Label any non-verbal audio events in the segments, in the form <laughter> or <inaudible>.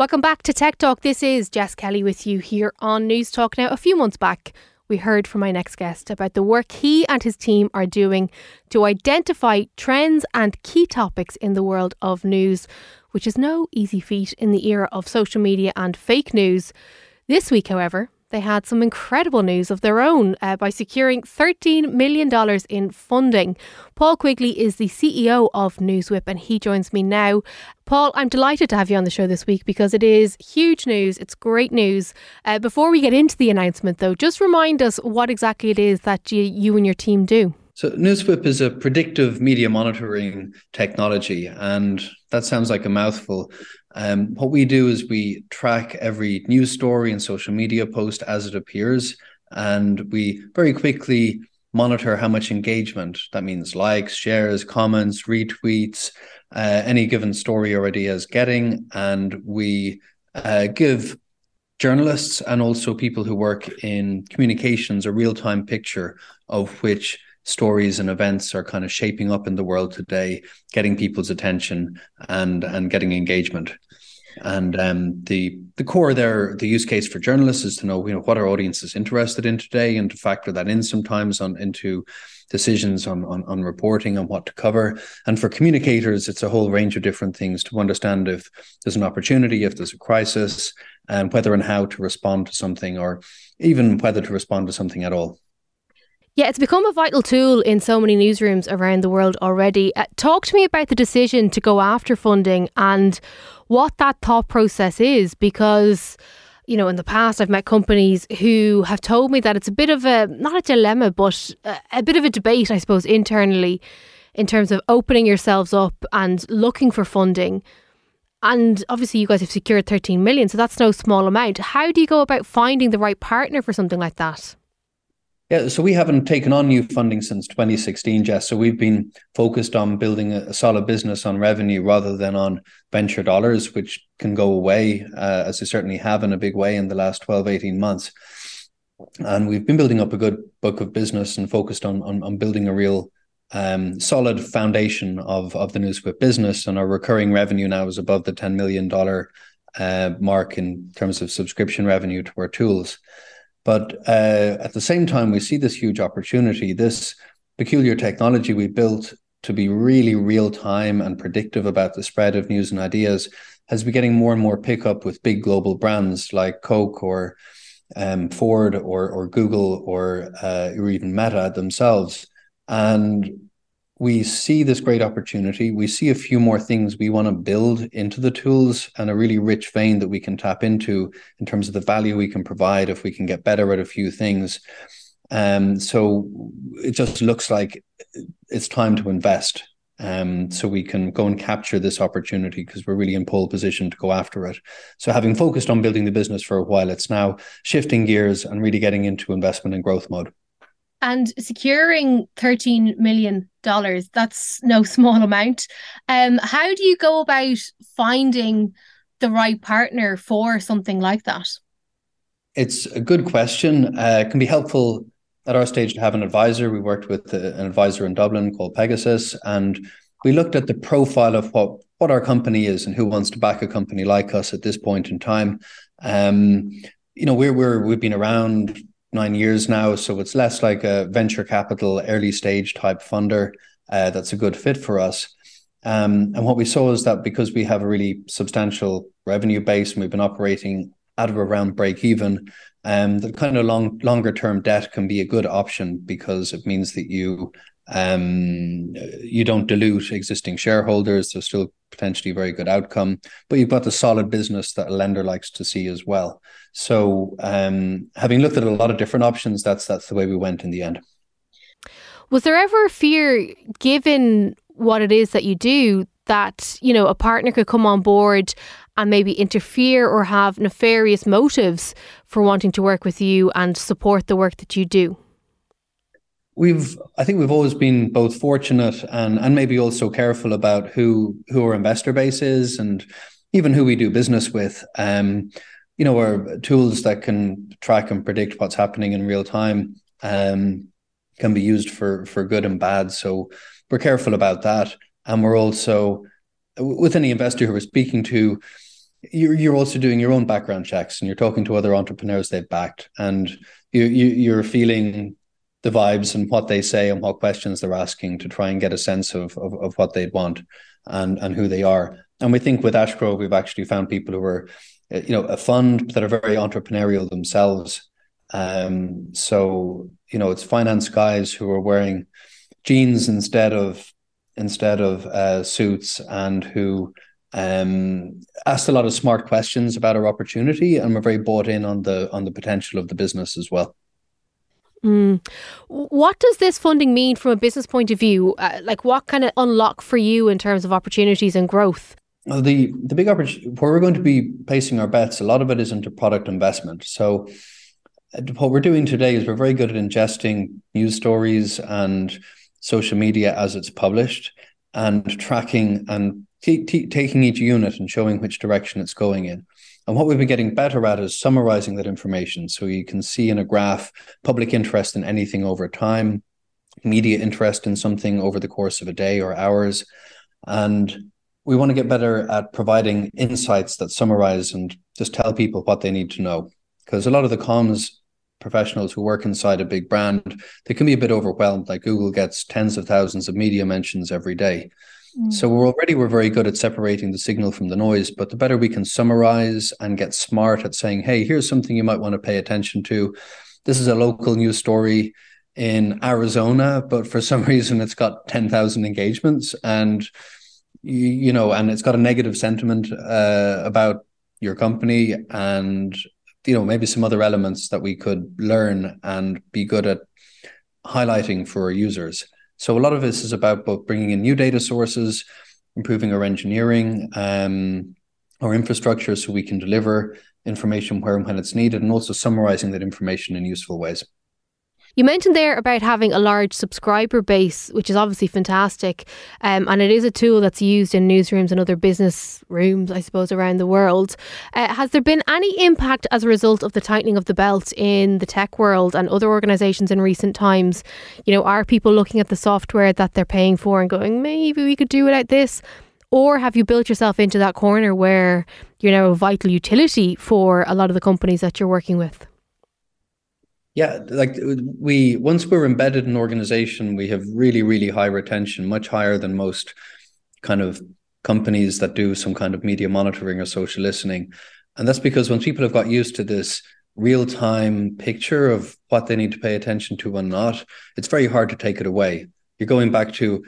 Welcome back to Tech Talk. This is Jess Kelly with you here on Newstalk. Now, a few months back, we heard from my next guest about the work he and his team are doing to identify trends and key topics in the world of news, which is no easy feat in the era of social media and fake news. This week, however, they had some incredible news of their own uh, by securing $13 million in funding. Paul Quigley is the CEO of Newswhip and he joins me now. Paul, I'm delighted to have you on the show this week because it is huge news. It's great news. Uh, before we get into the announcement, though, just remind us what exactly it is that you, you and your team do. So, Newswhip is a predictive media monitoring technology, and that sounds like a mouthful. Um, what we do is we track every news story and social media post as it appears, and we very quickly monitor how much engagement that means likes, shares, comments, retweets, uh, any given story or idea is getting, and we uh, give journalists and also people who work in communications a real time picture of which stories and events are kind of shaping up in the world today, getting people's attention and and getting engagement. And um, the the core there, the use case for journalists is to know you know what our audience is interested in today, and to factor that in sometimes on into decisions on, on on reporting on what to cover. And for communicators, it's a whole range of different things to understand if there's an opportunity, if there's a crisis, and whether and how to respond to something, or even whether to respond to something at all. Yeah, it's become a vital tool in so many newsrooms around the world already. Uh, talk to me about the decision to go after funding and what that thought process is, because you know, in the past, I've met companies who have told me that it's a bit of a not a dilemma, but a, a bit of a debate, I suppose, internally in terms of opening yourselves up and looking for funding. And obviously, you guys have secured 13 million, so that's no small amount. How do you go about finding the right partner for something like that? Yeah, so we haven't taken on new funding since 2016, Jess. So we've been focused on building a, solid business on revenue rather than on venture dollars, which can go away, uh, as they certainly have in a big way in the last 12, 18 months. And we've been building up a good book of business and focused on, on, on building a real um, solid foundation of, of the Newswhip business. And our recurring revenue now is above the $10 million uh, mark in terms of subscription revenue to our tools. But uh, at the same time, we see this huge opportunity, this peculiar technology we built to be really real time and predictive about the spread of news and ideas has been getting more and more pickup with big global brands like Coke or um, Ford or or Google or uh, or even Meta themselves. And we see this great opportunity. We see a few more things we want to build into the tools and a really rich vein that we can tap into in terms of the value we can provide if we can get better at a few things. Um, so it just looks like it's time to invest. Um, so we can go and capture this opportunity because we're really in pole position to go after it. So having focused on building the business for a while, it's now shifting gears and really getting into investment and growth mode. And securing $13 million, that's no <laughs> small amount. Um, how do you go about finding the right partner for something like that? It's a good question. Uh, it can be helpful at our stage to have an advisor. We worked with uh, an advisor in Dublin called Pegasus, and we looked at the profile of what what our company is and who wants to back a company like us at this point in time. Um, you know, we're we're we've been around nine years now. So it's less like a venture capital, early stage type funder uh, that's a good fit for us. Um, and what we saw is that because we have a really substantial revenue base and we've been operating at or around break even, um, the kind of long longer term debt can be a good option because it means that you um, you don't dilute existing shareholders. There's still potentially a very good outcome, but you've got the solid business that a lender likes to see as well. So, um, having looked at a lot of different options, that's that's the way we went in the end. Was there ever a fear, given what it is that you do, that you know a partner could come on board and maybe interfere or have nefarious motives for wanting to work with you and support the work that you do? We've I think we've always been both fortunate and and maybe also careful about who who our investor base is and even who we do business with. Um, you know, our tools that can track and predict what's happening in real time um, can be used for for good and bad. So we're careful about that, and we're also with any investor who we're speaking to you're you're also doing your own background checks and you're talking to other entrepreneurs they've backed and you, you you're feeling the vibes and what they say and what questions they're asking to try and get a sense of of, of what they'd want and and who they are. And we think with Ashgrove we've actually found people who are you know a fund that are very entrepreneurial themselves. Um, so you know it's finance guys who are wearing jeans instead of instead of uh, suits and who um, asked a lot of smart questions about our opportunity and we're very bought in on the on the potential of the business as well. Mm. What does this funding mean from a business point of view? Uh, like, what kind of unlock for you in terms of opportunities and growth? Well, the the big opportunity where we're going to be placing our bets, a lot of it is into product investment. So, uh, what we're doing today is we're very good at ingesting news stories and social media as it's published, and tracking and t- t- taking each unit and showing which direction it's going in. And what we've been getting better at is summarizing that information. So you can see in a graph public interest in anything over time, media interest in something over the course of a day or hours. And we want to get better at providing insights that summarize and just tell people what they need to know. Because a lot of the comms professionals who work inside a big brand, they can be a bit overwhelmed. Like Google gets tens of thousands of media mentions every day. Mm. So we're already we're very good at separating the signal from the noise, but the better we can summarize and get smart at saying, "Hey, here's something you might want to pay attention to. This is a local news story in Arizona, but for some <laughs> reason it's got 10,000 engagements and you, you, know, and it's got a negative sentiment uh, about your company and you know maybe some other elements that we could learn and be good at highlighting for our users so a lot of this is about both bringing in new data sources, improving our engineering, um, our infrastructure, so we can deliver information where and when it's needed, and also summarizing that information in useful ways. You mentioned there about having a large subscriber base, which is obviously fantastic. Um, and it is a tool that's used in newsrooms and other business rooms, I suppose, around the world. Uh, has there been any impact as a result of the tightening of the belt in the tech world and other organizations in recent times? You know, are people looking at the software that they're paying for and going, maybe we could do without this? Or have you built yourself into that corner where you're now a vital utility for a lot of the companies that you're working with? Yeah, like uh, we once we're embedded in organization, we have really, really high retention, much higher than most kind of companies that do some kind of media monitoring or social listening. And that's because when people have got used to this real time picture of what they need to pay attention to and not, it's very hard to take it away. You're going back to,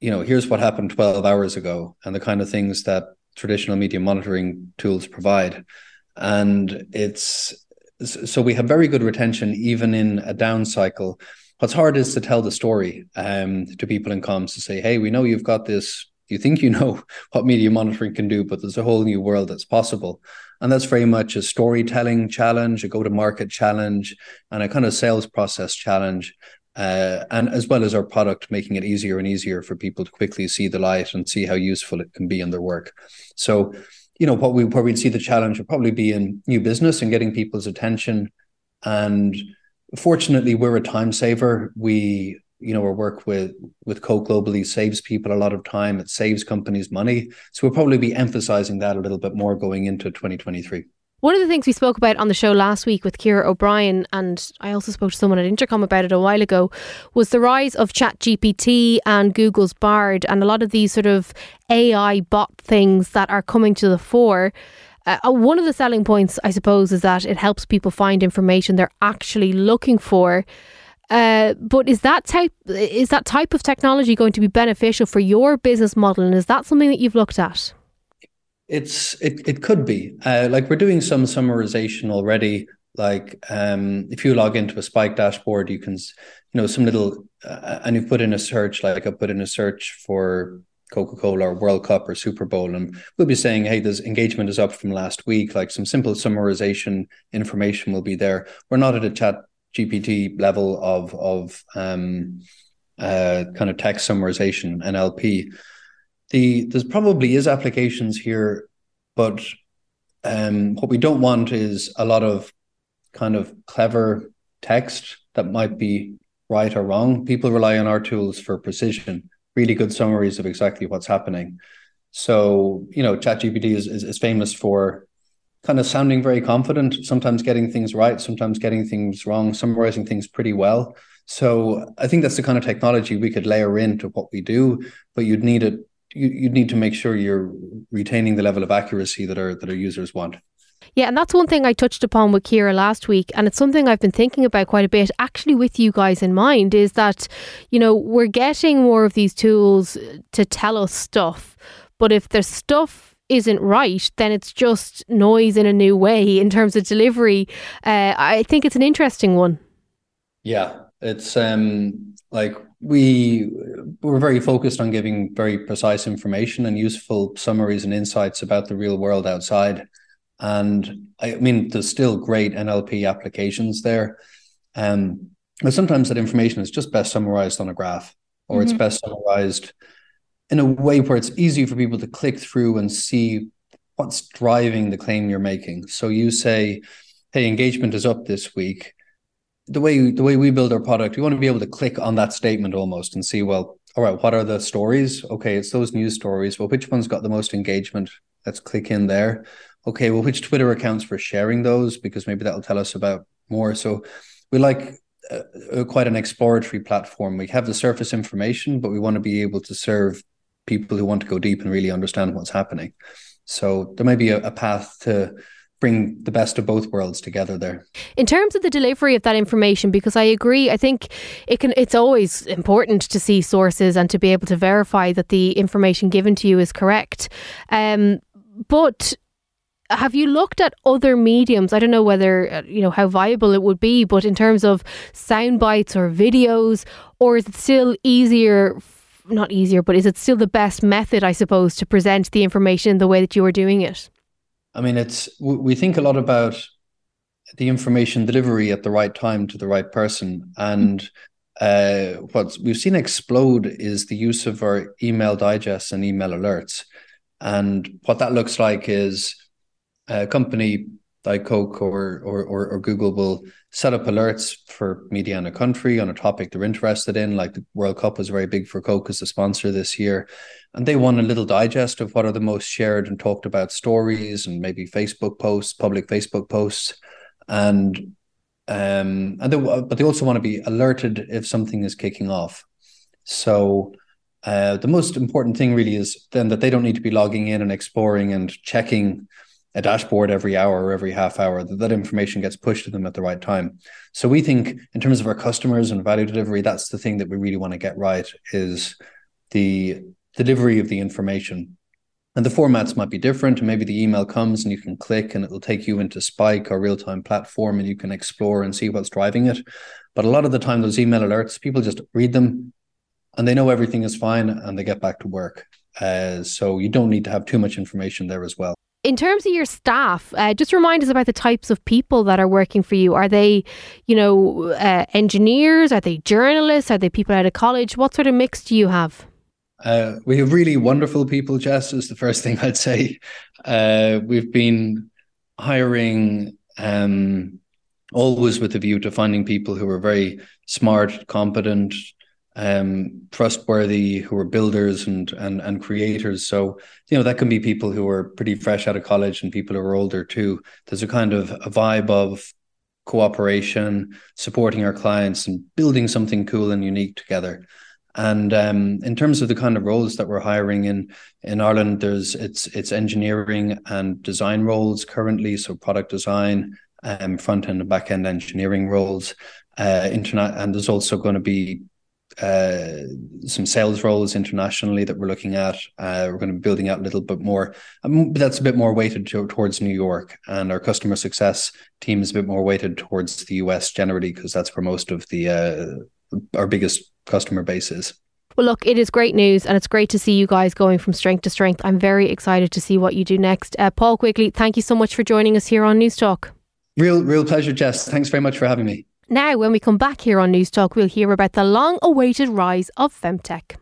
you know, here's what happened 12 hours ago and the kind of things that traditional media monitoring tools provide. And it's so we have very good retention even in a down cycle. What's hard is to tell the story um, to people in comms to say, hey, we know you've got this. You think you know <laughs> what media monitoring can do, but there's a whole new world that's possible. And that's very much a storytelling challenge, a go to market challenge, and a kind of sales process challenge. Uh, and as well as our product making it easier and easier for people to quickly see the light and see how useful it can be in their work. So you know what we where we'd see the challenge would probably be in new business and getting people's attention. And fortunately we're a time saver. We you know our work with with coke globally saves people a lot of time. It saves companies money. So we'll probably be emphasizing that a little bit more going into 2023 one of the things we spoke about on the show last week with Ciara O'Brien, and I also spoke to someone at Intercom about it a while ago, was the rise of ChatGPT and Google's Bard, and a lot of these sort of AI bot things that are coming to the fore. Uh, uh, one of the selling points, I suppose, is that it helps people find information they're actually looking for. Uh, but is that type is that type of technology going to be beneficial for your business model, and is that something that you've looked at? It's it it could be uh, like we're doing some summarization already. Like um, if you log into a Spike dashboard, you can you know some little uh, and you put in a search. Like I put in a search for Coca Cola or World Cup or Super Bowl, and we'll be saying, hey, this engagement is up from last week. Like some simple summarization information will be there. We're not at a chat GPT level of of um, uh, kind of text summarization NLP the there's probably is applications here, but um, what we don't want is a lot of kind of clever text that might be right or wrong. People rely on our tools for precision, really good summaries of exactly what's happening. So, you know, ChatGPT is, is, is famous for kind of sounding very confident, sometimes getting things right, sometimes getting things wrong, summarizing things pretty well. So I think that's the kind of technology we could layer into what we do, but you'd need it. You, you'd need to make sure you're retaining the level of accuracy that our that our users want. Yeah, and that's one thing I touched upon with Ciara last week, and it's something I've been thinking about quite a bit, actually, with you guys in mind, is that, you know, we're getting more of these tools to tell us stuff, but if there's stuff isn't right, then it's just noise in a new way in terms of delivery. Uh, I think it's an interesting one. Yeah, it's um like we we're very focused on giving very precise information and useful summaries and insights about the real world outside. And I mean, there's still great NLP applications there. Um, but sometimes that information is just best summarized on a graph, or mm-hmm. it's best summarized in a way where it's easy for people to click through and see what's driving the claim you're making. So you say, "Hey, engagement is up this week." The way the way we build our product, we want to be able to click on that statement almost and see, well, all right, what are the stories? Okay, it's those news stories. Well, which one's got the most engagement? Let's click in there. Okay, well, which Twitter accounts for sharing those? Because maybe that'll tell us about more. So we like uh, quite an exploratory platform. We have the surface information, but we want to be able to serve people who want to go deep and really understand what's happening. So there may be a, a path to bring the best of both worlds together there. In terms of the delivery of that information, because I agree, I think it can it's always important to see sources and to be able to verify that the information given to you is correct. Um, but have you looked at other mediums? I don't know whether uh, you know how viable it would be, but in terms of sound bites or videos, or is it still easier not easier, but is it still the best method, I suppose, to present the information the way that you are doing it? I mean, it's we think a lot about the information delivery at the right time to the right person, and uh, what we've seen explode is the use of our email digests and email alerts, and what that looks like is a company like Coke or, or, or or Google will set up alerts for media in a country on a topic they're interested in. Like the World Cup was very big for Coke as a sponsor this year, and they want a little digest of what are the most shared and talked about stories and maybe Facebook posts, public Facebook posts, and um and they, but they also want to be alerted if something is kicking off. So. Uh, the most important thing really is then that they don't need to be logging in and exploring and checking a dashboard every hour or every half hour that that information gets pushed to them at the right time. So we think in terms of our customers and value delivery that's the thing that we really want to get right is the delivery of the information. And the formats might be different and maybe the email comes and you can click and it'll take you into spike or real-time platform and you can explore and see what's driving it. But a lot of the time those email alerts people just read them and they know everything is fine and they get back to work. Uh, so you don't need to have too much information there as well in terms of your staff, uh, just remind us about the types of people that are working for you. Are they, you know, uh, engineers? Are they journalists? Are they people out of college? What sort of mix do you have? Uh, we have really wonderful people, Jess, is the first thing <laughs> I'd say. Uh, we've been hiring um, always with a view to finding people who are very smart, competent, um, trustworthy, who are builders and and and creators. So you know that can be people who are pretty fresh out of college and people who are older too. There's a kind of a vibe of cooperation, supporting our clients, and building something cool and unique together. And um, in terms of the kind of roles that we're hiring in in Ireland, there's it's it's engineering and design roles currently, so product design, um, front end and back end engineering roles. Uh, internet, and there's also going to be uh, some sales roles internationally that we're looking at. Uh, we're going to be building out a little bit more, um, but that's a bit more weighted to, towards New York, and our customer success team is a bit more weighted towards the US generally because that's where most of the uh, our biggest customer base is. Well, look, it is great news, and it's great to see you guys going from strength to strength. I'm very excited to see what you do next. Uh, Paul Quigley, thank you so much for joining us here on Newstalk. Real, real pleasure, Jess. Thanks very much for having me. Now, when we come back here on Newstalk, we'll hear about the long awaited rise of Femtech.